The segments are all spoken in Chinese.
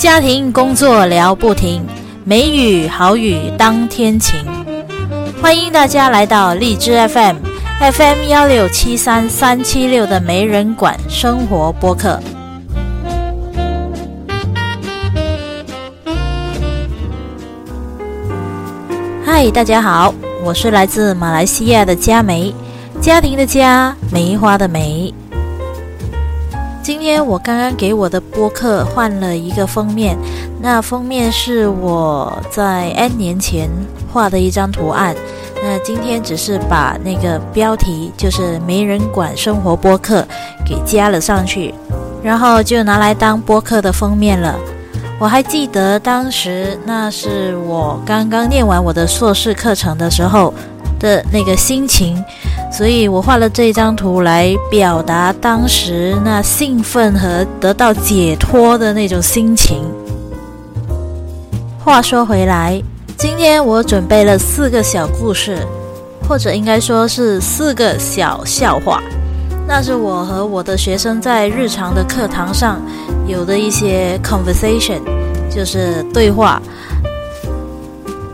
家庭工作聊不停，美语好语当天晴。欢迎大家来到荔枝 FM FM 幺六七三三七六的没人管生活播客。嗨，大家好，我是来自马来西亚的佳梅，家庭的家，梅花的梅。今天我刚刚给我的播客换了一个封面，那封面是我在 N 年前画的一张图案，那今天只是把那个标题就是“没人管生活播客”给加了上去，然后就拿来当播客的封面了。我还记得当时那是我刚刚念完我的硕士课程的时候的那个心情。所以我画了这张图来表达当时那兴奋和得到解脱的那种心情。话说回来，今天我准备了四个小故事，或者应该说是四个小笑话。那是我和我的学生在日常的课堂上有的一些 conversation，就是对话。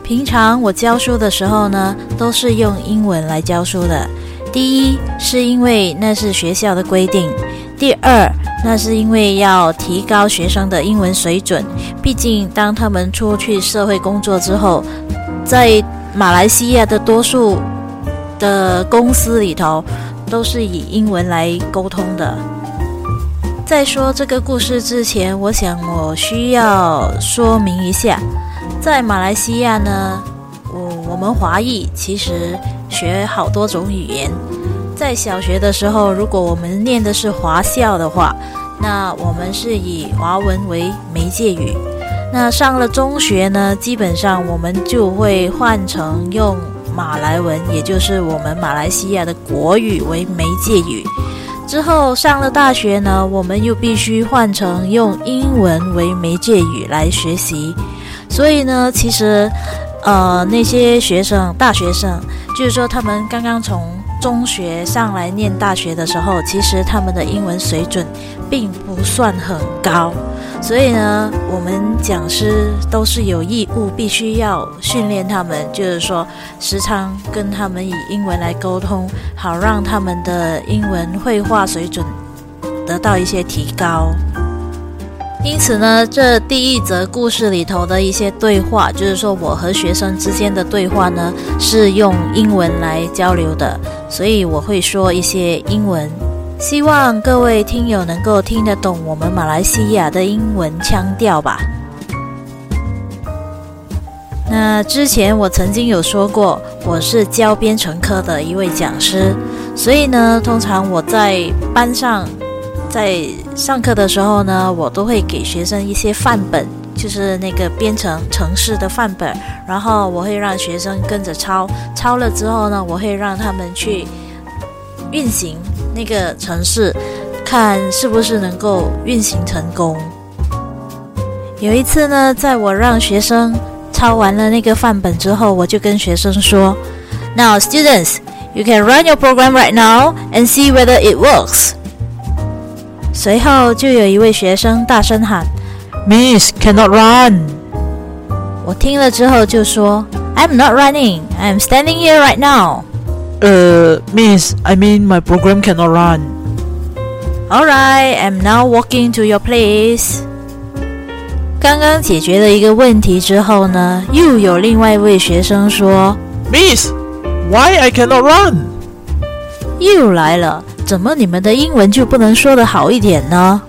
平常我教书的时候呢，都是用英文来教书的。第一是因为那是学校的规定，第二那是因为要提高学生的英文水准。毕竟当他们出去社会工作之后，在马来西亚的多数的公司里头都是以英文来沟通的。在说这个故事之前，我想我需要说明一下，在马来西亚呢，我我们华裔其实。学好多种语言，在小学的时候，如果我们念的是华校的话，那我们是以华文为媒介语。那上了中学呢，基本上我们就会换成用马来文，也就是我们马来西亚的国语为媒介语。之后上了大学呢，我们又必须换成用英文为媒介语来学习。所以呢，其实。呃，那些学生，大学生，就是说他们刚刚从中学上来念大学的时候，其实他们的英文水准并不算很高，所以呢，我们讲师都是有义务必须要训练他们，就是说时常跟他们以英文来沟通，好让他们的英文绘画水准得到一些提高。因此呢，这第一则故事里头的一些对话，就是说我和学生之间的对话呢，是用英文来交流的，所以我会说一些英文，希望各位听友能够听得懂我们马来西亚的英文腔调吧。那之前我曾经有说过，我是教编程科的一位讲师，所以呢，通常我在班上。在上课的时候呢，我都会给学生一些范本，就是那个编程程式的范本，然后我会让学生跟着抄，抄了之后呢，我会让他们去运行那个城市，看是不是能够运行成功。有一次呢，在我让学生抄完了那个范本之后，我就跟学生说：“Now, students, you can run your program right now and see whether it works.” 随后就有一位学生大声喊：“Miss cannot run。”我听了之后就说：“I'm not running. I'm standing here right now.” 呃，Miss，I mean my program cannot run. All right, I'm now walking to your place. 刚刚解决了一个问题之后呢，又有另外一位学生说：“Miss，why I cannot run？” 又来了。怎么你们的英文就不能说得好一点呢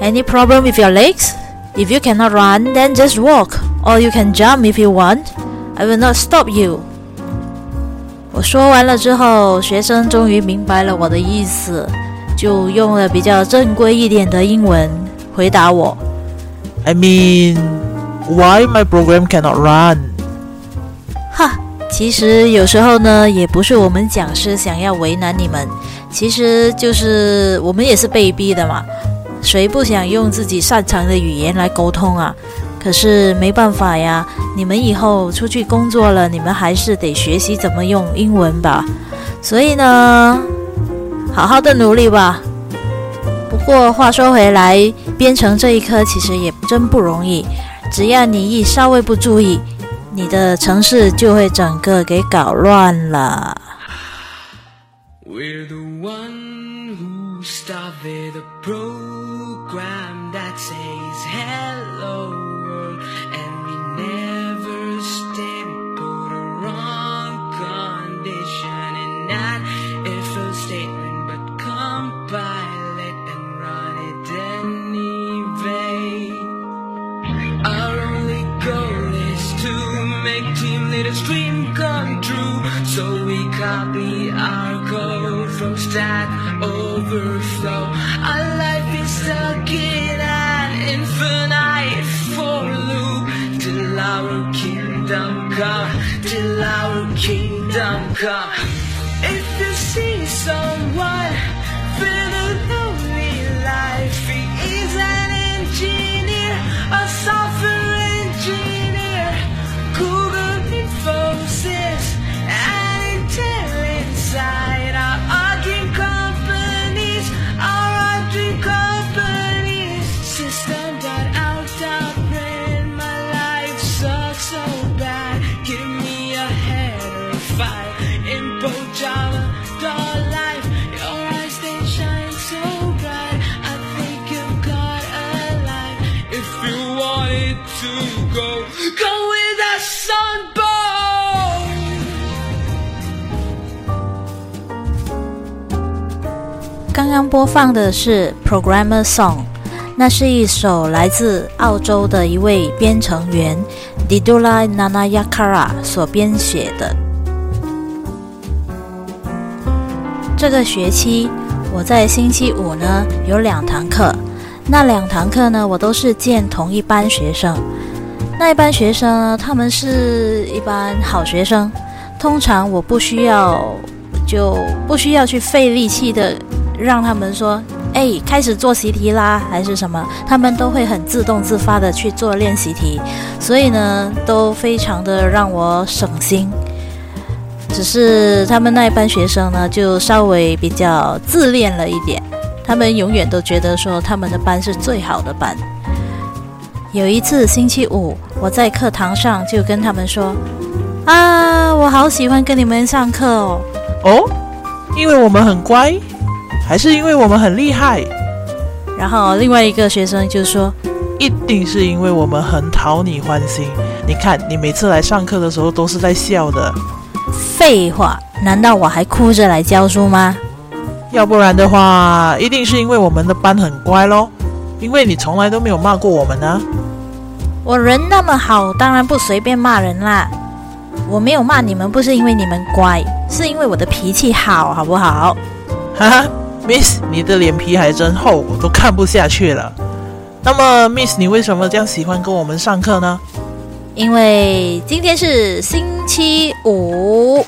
？Any problem with your legs? If you cannot run, then just walk, or you can jump if you want. I will not stop you. 我说完了之后，学生终于明白了我的意思，就用了比较正规一点的英文回答我。I mean, why my program cannot run? 哈。其实有时候呢，也不是我们讲师想要为难你们，其实就是我们也是被逼的嘛。谁不想用自己擅长的语言来沟通啊？可是没办法呀，你们以后出去工作了，你们还是得学习怎么用英文吧。所以呢，好好的努力吧。不过话说回来。编程这一科其实也真不容易，只要你一稍微不注意，你的城市就会整个给搞乱了。Team dream come true so we copy our code from Stack Overflow. Our life is stuck in an infinite for loop till our kingdom come, till our kingdom come. 刚刚播放的是《Programmer Song》，那是一首来自澳洲的一位编程员 Didula Nanayakara 所编写的。这个学期我在星期五呢有两堂课，那两堂课呢我都是见同一班学生。那一班学生呢，他们是一班好学生，通常我不需要就不需要去费力气的让他们说，哎，开始做习题啦，还是什么，他们都会很自动自发的去做练习题，所以呢，都非常的让我省心。只是他们那一班学生呢，就稍微比较自恋了一点，他们永远都觉得说他们的班是最好的班。有一次星期五，我在课堂上就跟他们说：“啊，我好喜欢跟你们上课哦。”哦，因为我们很乖，还是因为我们很厉害？然后另外一个学生就说一定是因为我们很讨你欢心。你看，你每次来上课的时候都是在笑的，：“废话，难道我还哭着来教书吗？要不然的话，一定是因为我们的班很乖咯。因为你从来都没有骂过我们啊。我人那么好，当然不随便骂人啦。我没有骂你们，不是因为你们乖，是因为我的脾气好，好不好？哈哈，Miss，你的脸皮还真厚，我都看不下去了。那么，Miss，你为什么这样喜欢跟我们上课呢？因为今天是星期五。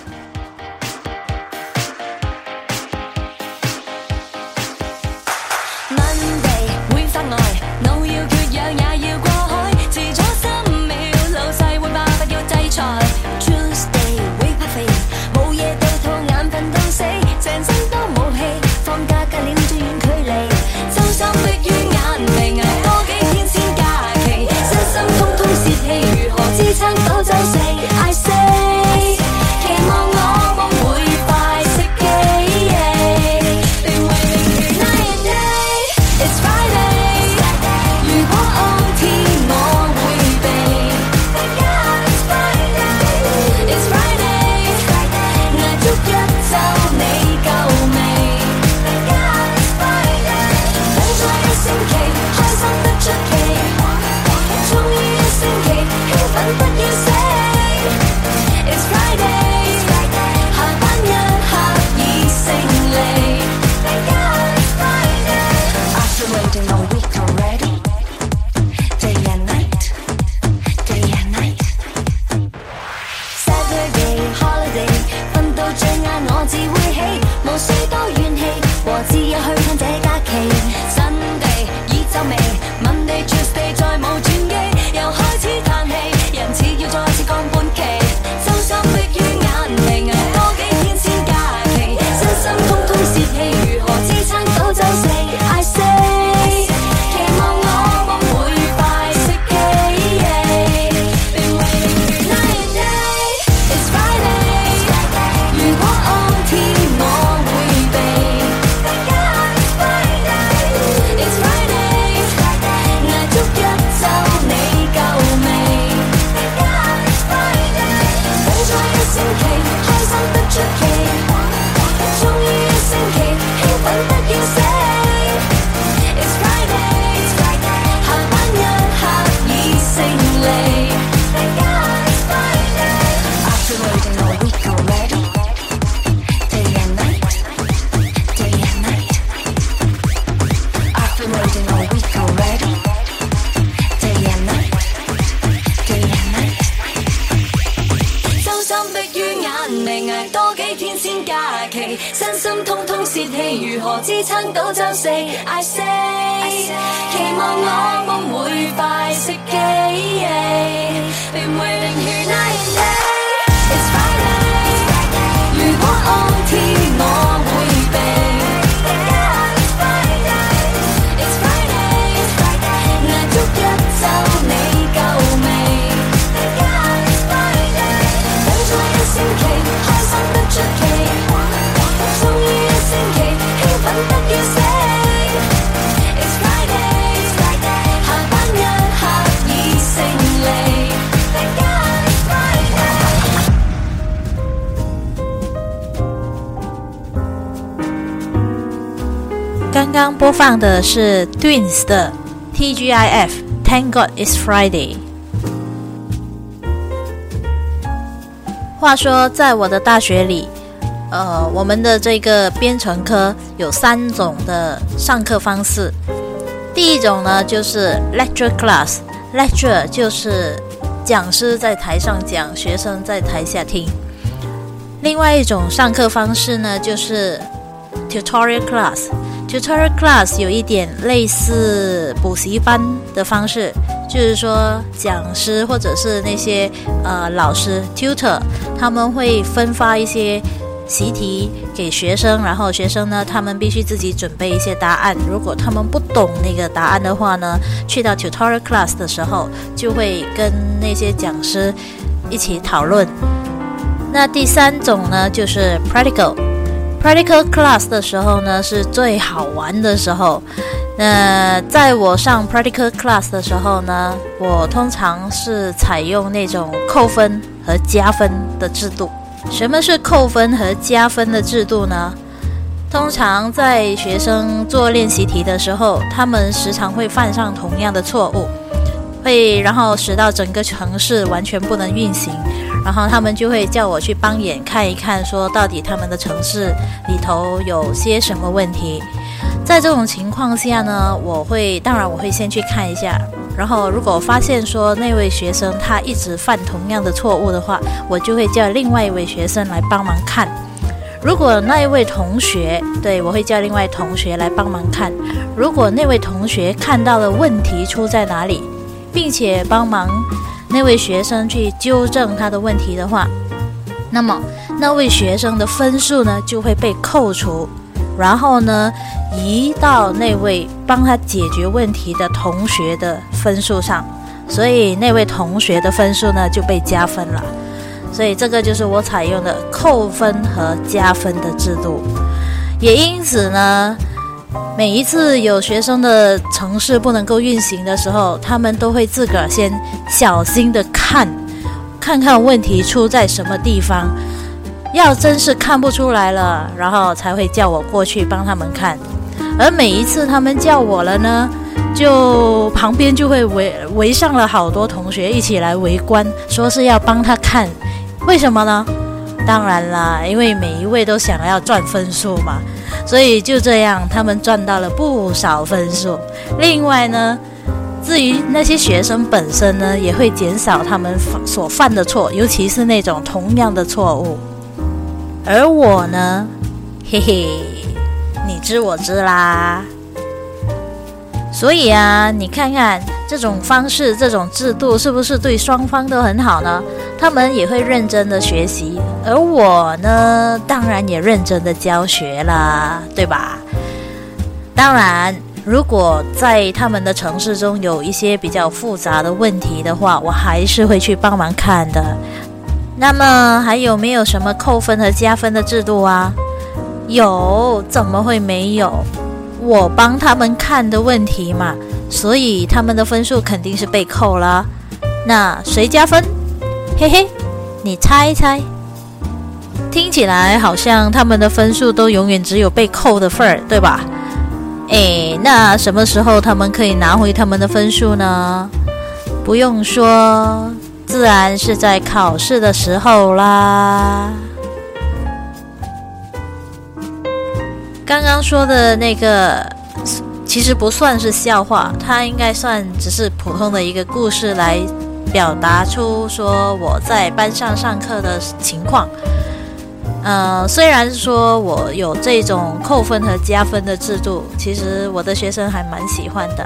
你去看这假期。支撑到周四？I say，刚播放的是 Twins 的 TGIF Thank God It's Friday。话说，在我的大学里，呃，我们的这个编程科有三种的上课方式。第一种呢，就是 lecture class。lecture 就是讲师在台上讲，学生在台下听。另外一种上课方式呢，就是 tutorial class。Tutor class 有一点类似补习班的方式，就是说讲师或者是那些呃老师 tutor，他们会分发一些习题给学生，然后学生呢，他们必须自己准备一些答案。如果他们不懂那个答案的话呢，去到 Tutor class 的时候，就会跟那些讲师一起讨论。那第三种呢，就是 practical。Practical class 的时候呢，是最好玩的时候。那在我上 Practical class 的时候呢，我通常是采用那种扣分和加分的制度。什么是扣分和加分的制度呢？通常在学生做练习题的时候，他们时常会犯上同样的错误，会然后使到整个城市完全不能运行。然后他们就会叫我去帮眼看一看，说到底他们的城市里头有些什么问题。在这种情况下呢，我会当然我会先去看一下，然后如果发现说那位学生他一直犯同样的错误的话，我就会叫另外一位学生来帮忙看。如果那一位同学，对我会叫另外同学来帮忙看。如果那位同学看到了问题出在哪里，并且帮忙。那位学生去纠正他的问题的话，那么那位学生的分数呢就会被扣除，然后呢移到那位帮他解决问题的同学的分数上，所以那位同学的分数呢就被加分了。所以这个就是我采用的扣分和加分的制度，也因此呢。每一次有学生的城市不能够运行的时候，他们都会自个儿先小心的看，看看问题出在什么地方。要真是看不出来了，然后才会叫我过去帮他们看。而每一次他们叫我了呢，就旁边就会围围上了好多同学一起来围观，说是要帮他看。为什么呢？当然啦，因为每一位都想要赚分数嘛。所以就这样，他们赚到了不少分数。另外呢，至于那些学生本身呢，也会减少他们所犯的错，尤其是那种同样的错误。而我呢，嘿嘿，你知我知啦。所以啊，你看看这种方式、这种制度，是不是对双方都很好呢？他们也会认真的学习，而我呢，当然也认真的教学啦，对吧？当然，如果在他们的城市中有一些比较复杂的问题的话，我还是会去帮忙看的。那么还有没有什么扣分和加分的制度啊？有，怎么会没有？我帮他们看的问题嘛，所以他们的分数肯定是被扣了。那谁加分？嘿嘿，你猜一猜。听起来好像他们的分数都永远只有被扣的份儿，对吧？诶，那什么时候他们可以拿回他们的分数呢？不用说，自然是在考试的时候啦。刚刚说的那个，其实不算是笑话，它应该算只是普通的一个故事，来表达出说我在班上上课的情况。呃，虽然说我有这种扣分和加分的制度，其实我的学生还蛮喜欢的。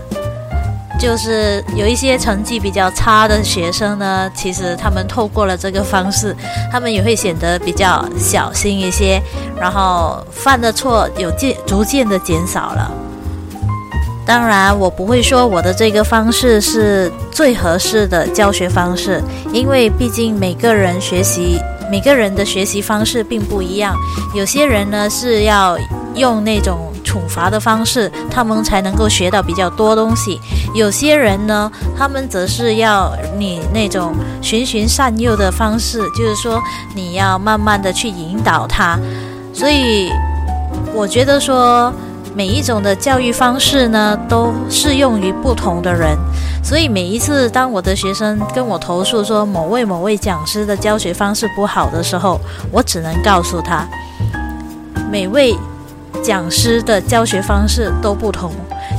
就是有一些成绩比较差的学生呢，其实他们透过了这个方式，他们也会显得比较小心一些，然后犯的错有渐逐渐的减少了。当然，我不会说我的这个方式是最合适的教学方式，因为毕竟每个人学习，每个人的学习方式并不一样。有些人呢是要用那种处罚的方式，他们才能够学到比较多东西；有些人呢，他们则是要你那种循循善诱的方式，就是说你要慢慢的去引导他。所以，我觉得说。每一种的教育方式呢，都适用于不同的人，所以每一次当我的学生跟我投诉说某位某位讲师的教学方式不好的时候，我只能告诉他，每位讲师的教学方式都不同，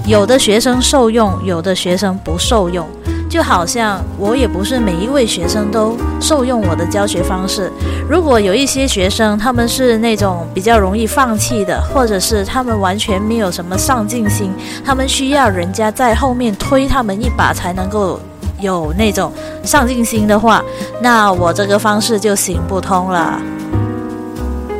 有的学生受用，有的学生不受用。就好像我也不是每一位学生都受用我的教学方式。如果有一些学生他们是那种比较容易放弃的，或者是他们完全没有什么上进心，他们需要人家在后面推他们一把才能够有那种上进心的话，那我这个方式就行不通了。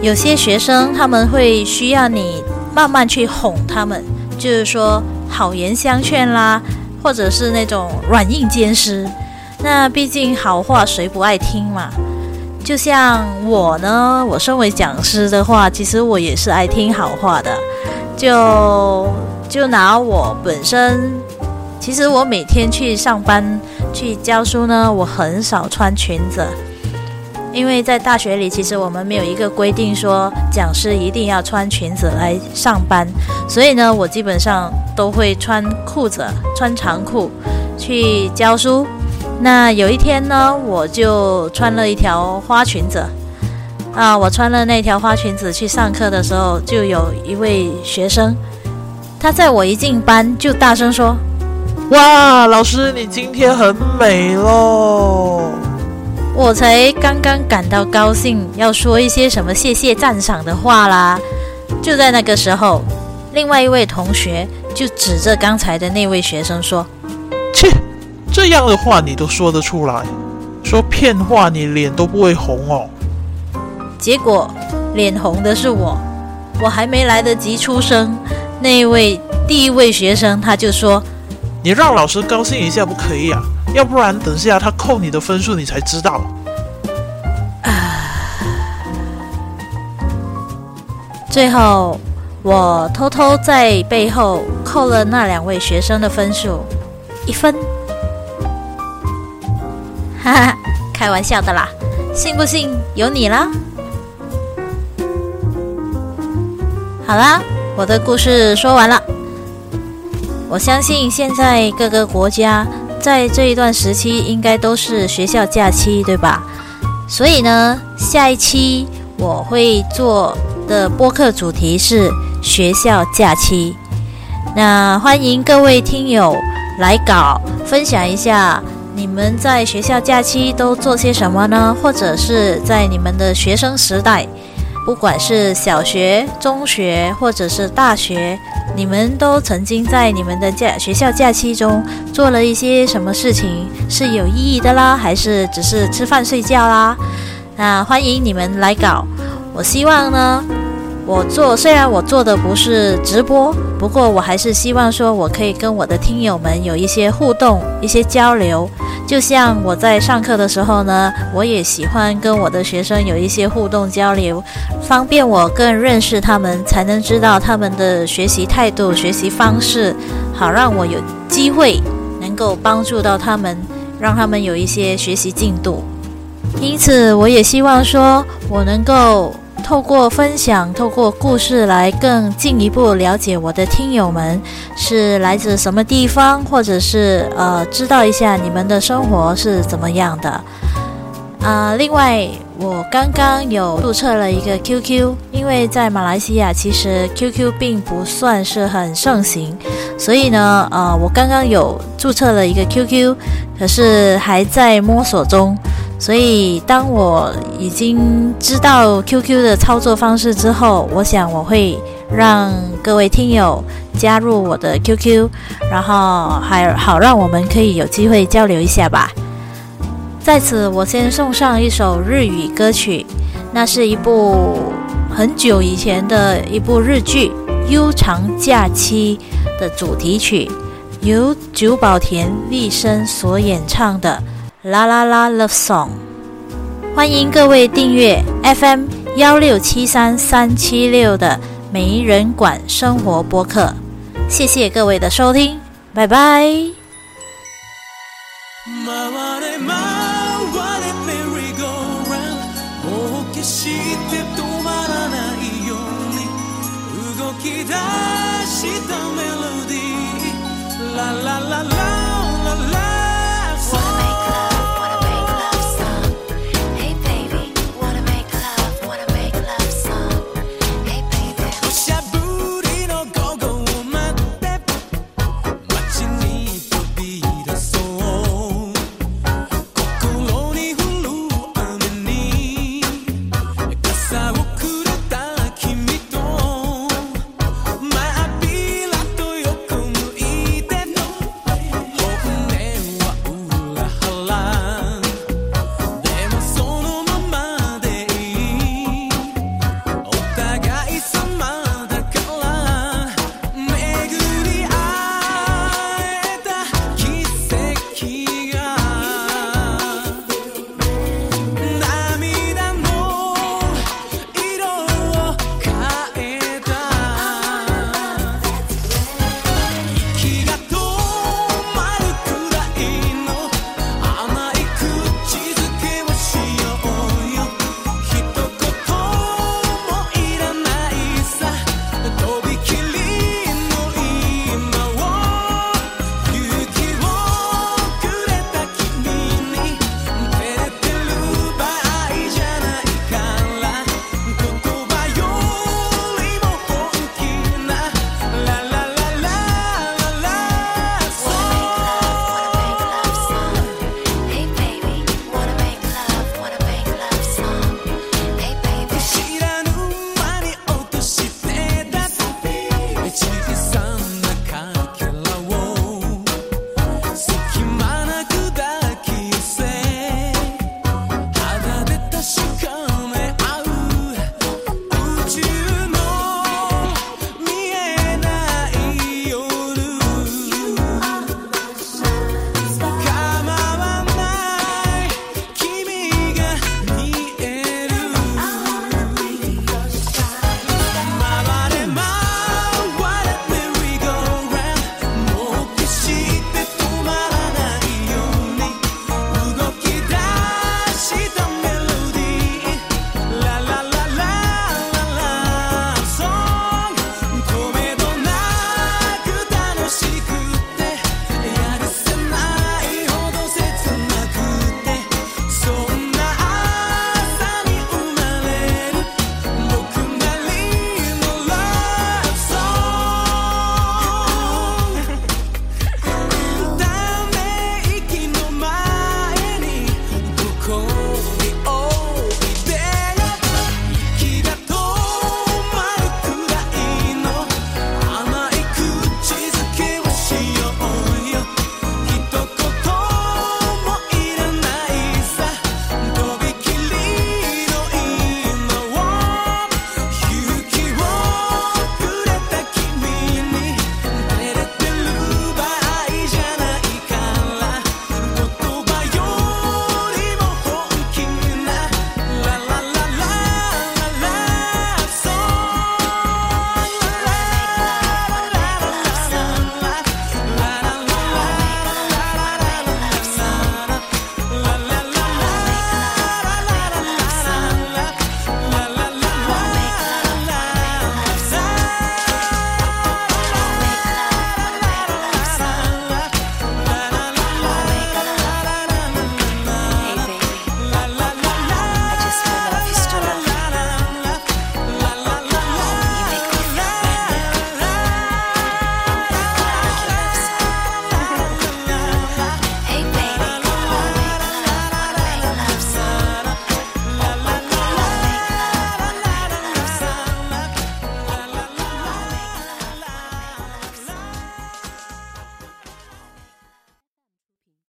有些学生他们会需要你慢慢去哄他们，就是说好言相劝啦。或者是那种软硬兼施，那毕竟好话谁不爱听嘛？就像我呢，我身为讲师的话，其实我也是爱听好话的。就就拿我本身，其实我每天去上班去教书呢，我很少穿裙子。因为在大学里，其实我们没有一个规定说讲师一定要穿裙子来上班，所以呢，我基本上都会穿裤子、穿长裤去教书。那有一天呢，我就穿了一条花裙子啊，我穿了那条花裙子去上课的时候，就有一位学生，他在我一进班就大声说：“哇，老师，你今天很美喽！”我才刚刚感到高兴，要说一些什么谢谢赞赏的话啦。就在那个时候，另外一位同学就指着刚才的那位学生说：“切，这样的话你都说得出来？说骗话你脸都不会红哦。”结果脸红的是我，我还没来得及出声，那位第一位学生他就说：“你让老师高兴一下不可以啊？”要不然，等下他扣你的分数，你才知道。最后，我偷偷在背后扣了那两位学生的分数一分。哈哈，开玩笑的啦，信不信由你啦。好啦，我的故事说完了。我相信现在各个国家。在这一段时期，应该都是学校假期，对吧？所以呢，下一期我会做的播客主题是学校假期。那欢迎各位听友来稿分享一下，你们在学校假期都做些什么呢？或者是在你们的学生时代。不管是小学、中学，或者是大学，你们都曾经在你们的假学校假期中做了一些什么事情是有意义的啦，还是只是吃饭睡觉啦？那欢迎你们来搞。我希望呢，我做虽然我做的不是直播，不过我还是希望说我可以跟我的听友们有一些互动、一些交流。就像我在上课的时候呢，我也喜欢跟我的学生有一些互动交流，方便我更认识他们，才能知道他们的学习态度、学习方式，好让我有机会能够帮助到他们，让他们有一些学习进度。因此，我也希望说我能够。透过分享，透过故事来更进一步了解我的听友们是来自什么地方，或者是呃知道一下你们的生活是怎么样的。啊，另外我刚刚有注册了一个 QQ，因为在马来西亚其实 QQ 并不算是很盛行，所以呢，呃，我刚刚有注册了一个 QQ，可是还在摸索中。所以当我已经知道 QQ 的操作方式之后，我想我会让各位听友加入我的 QQ，然后还好让我们可以有机会交流一下吧。在此，我先送上一首日语歌曲，那是一部很久以前的一部日剧《悠长假期》的主题曲，由久保田利生所演唱的《啦啦啦 Love Song》。欢迎各位订阅 FM 幺六七三三七六的没人管生活播客，谢谢各位的收听，拜拜。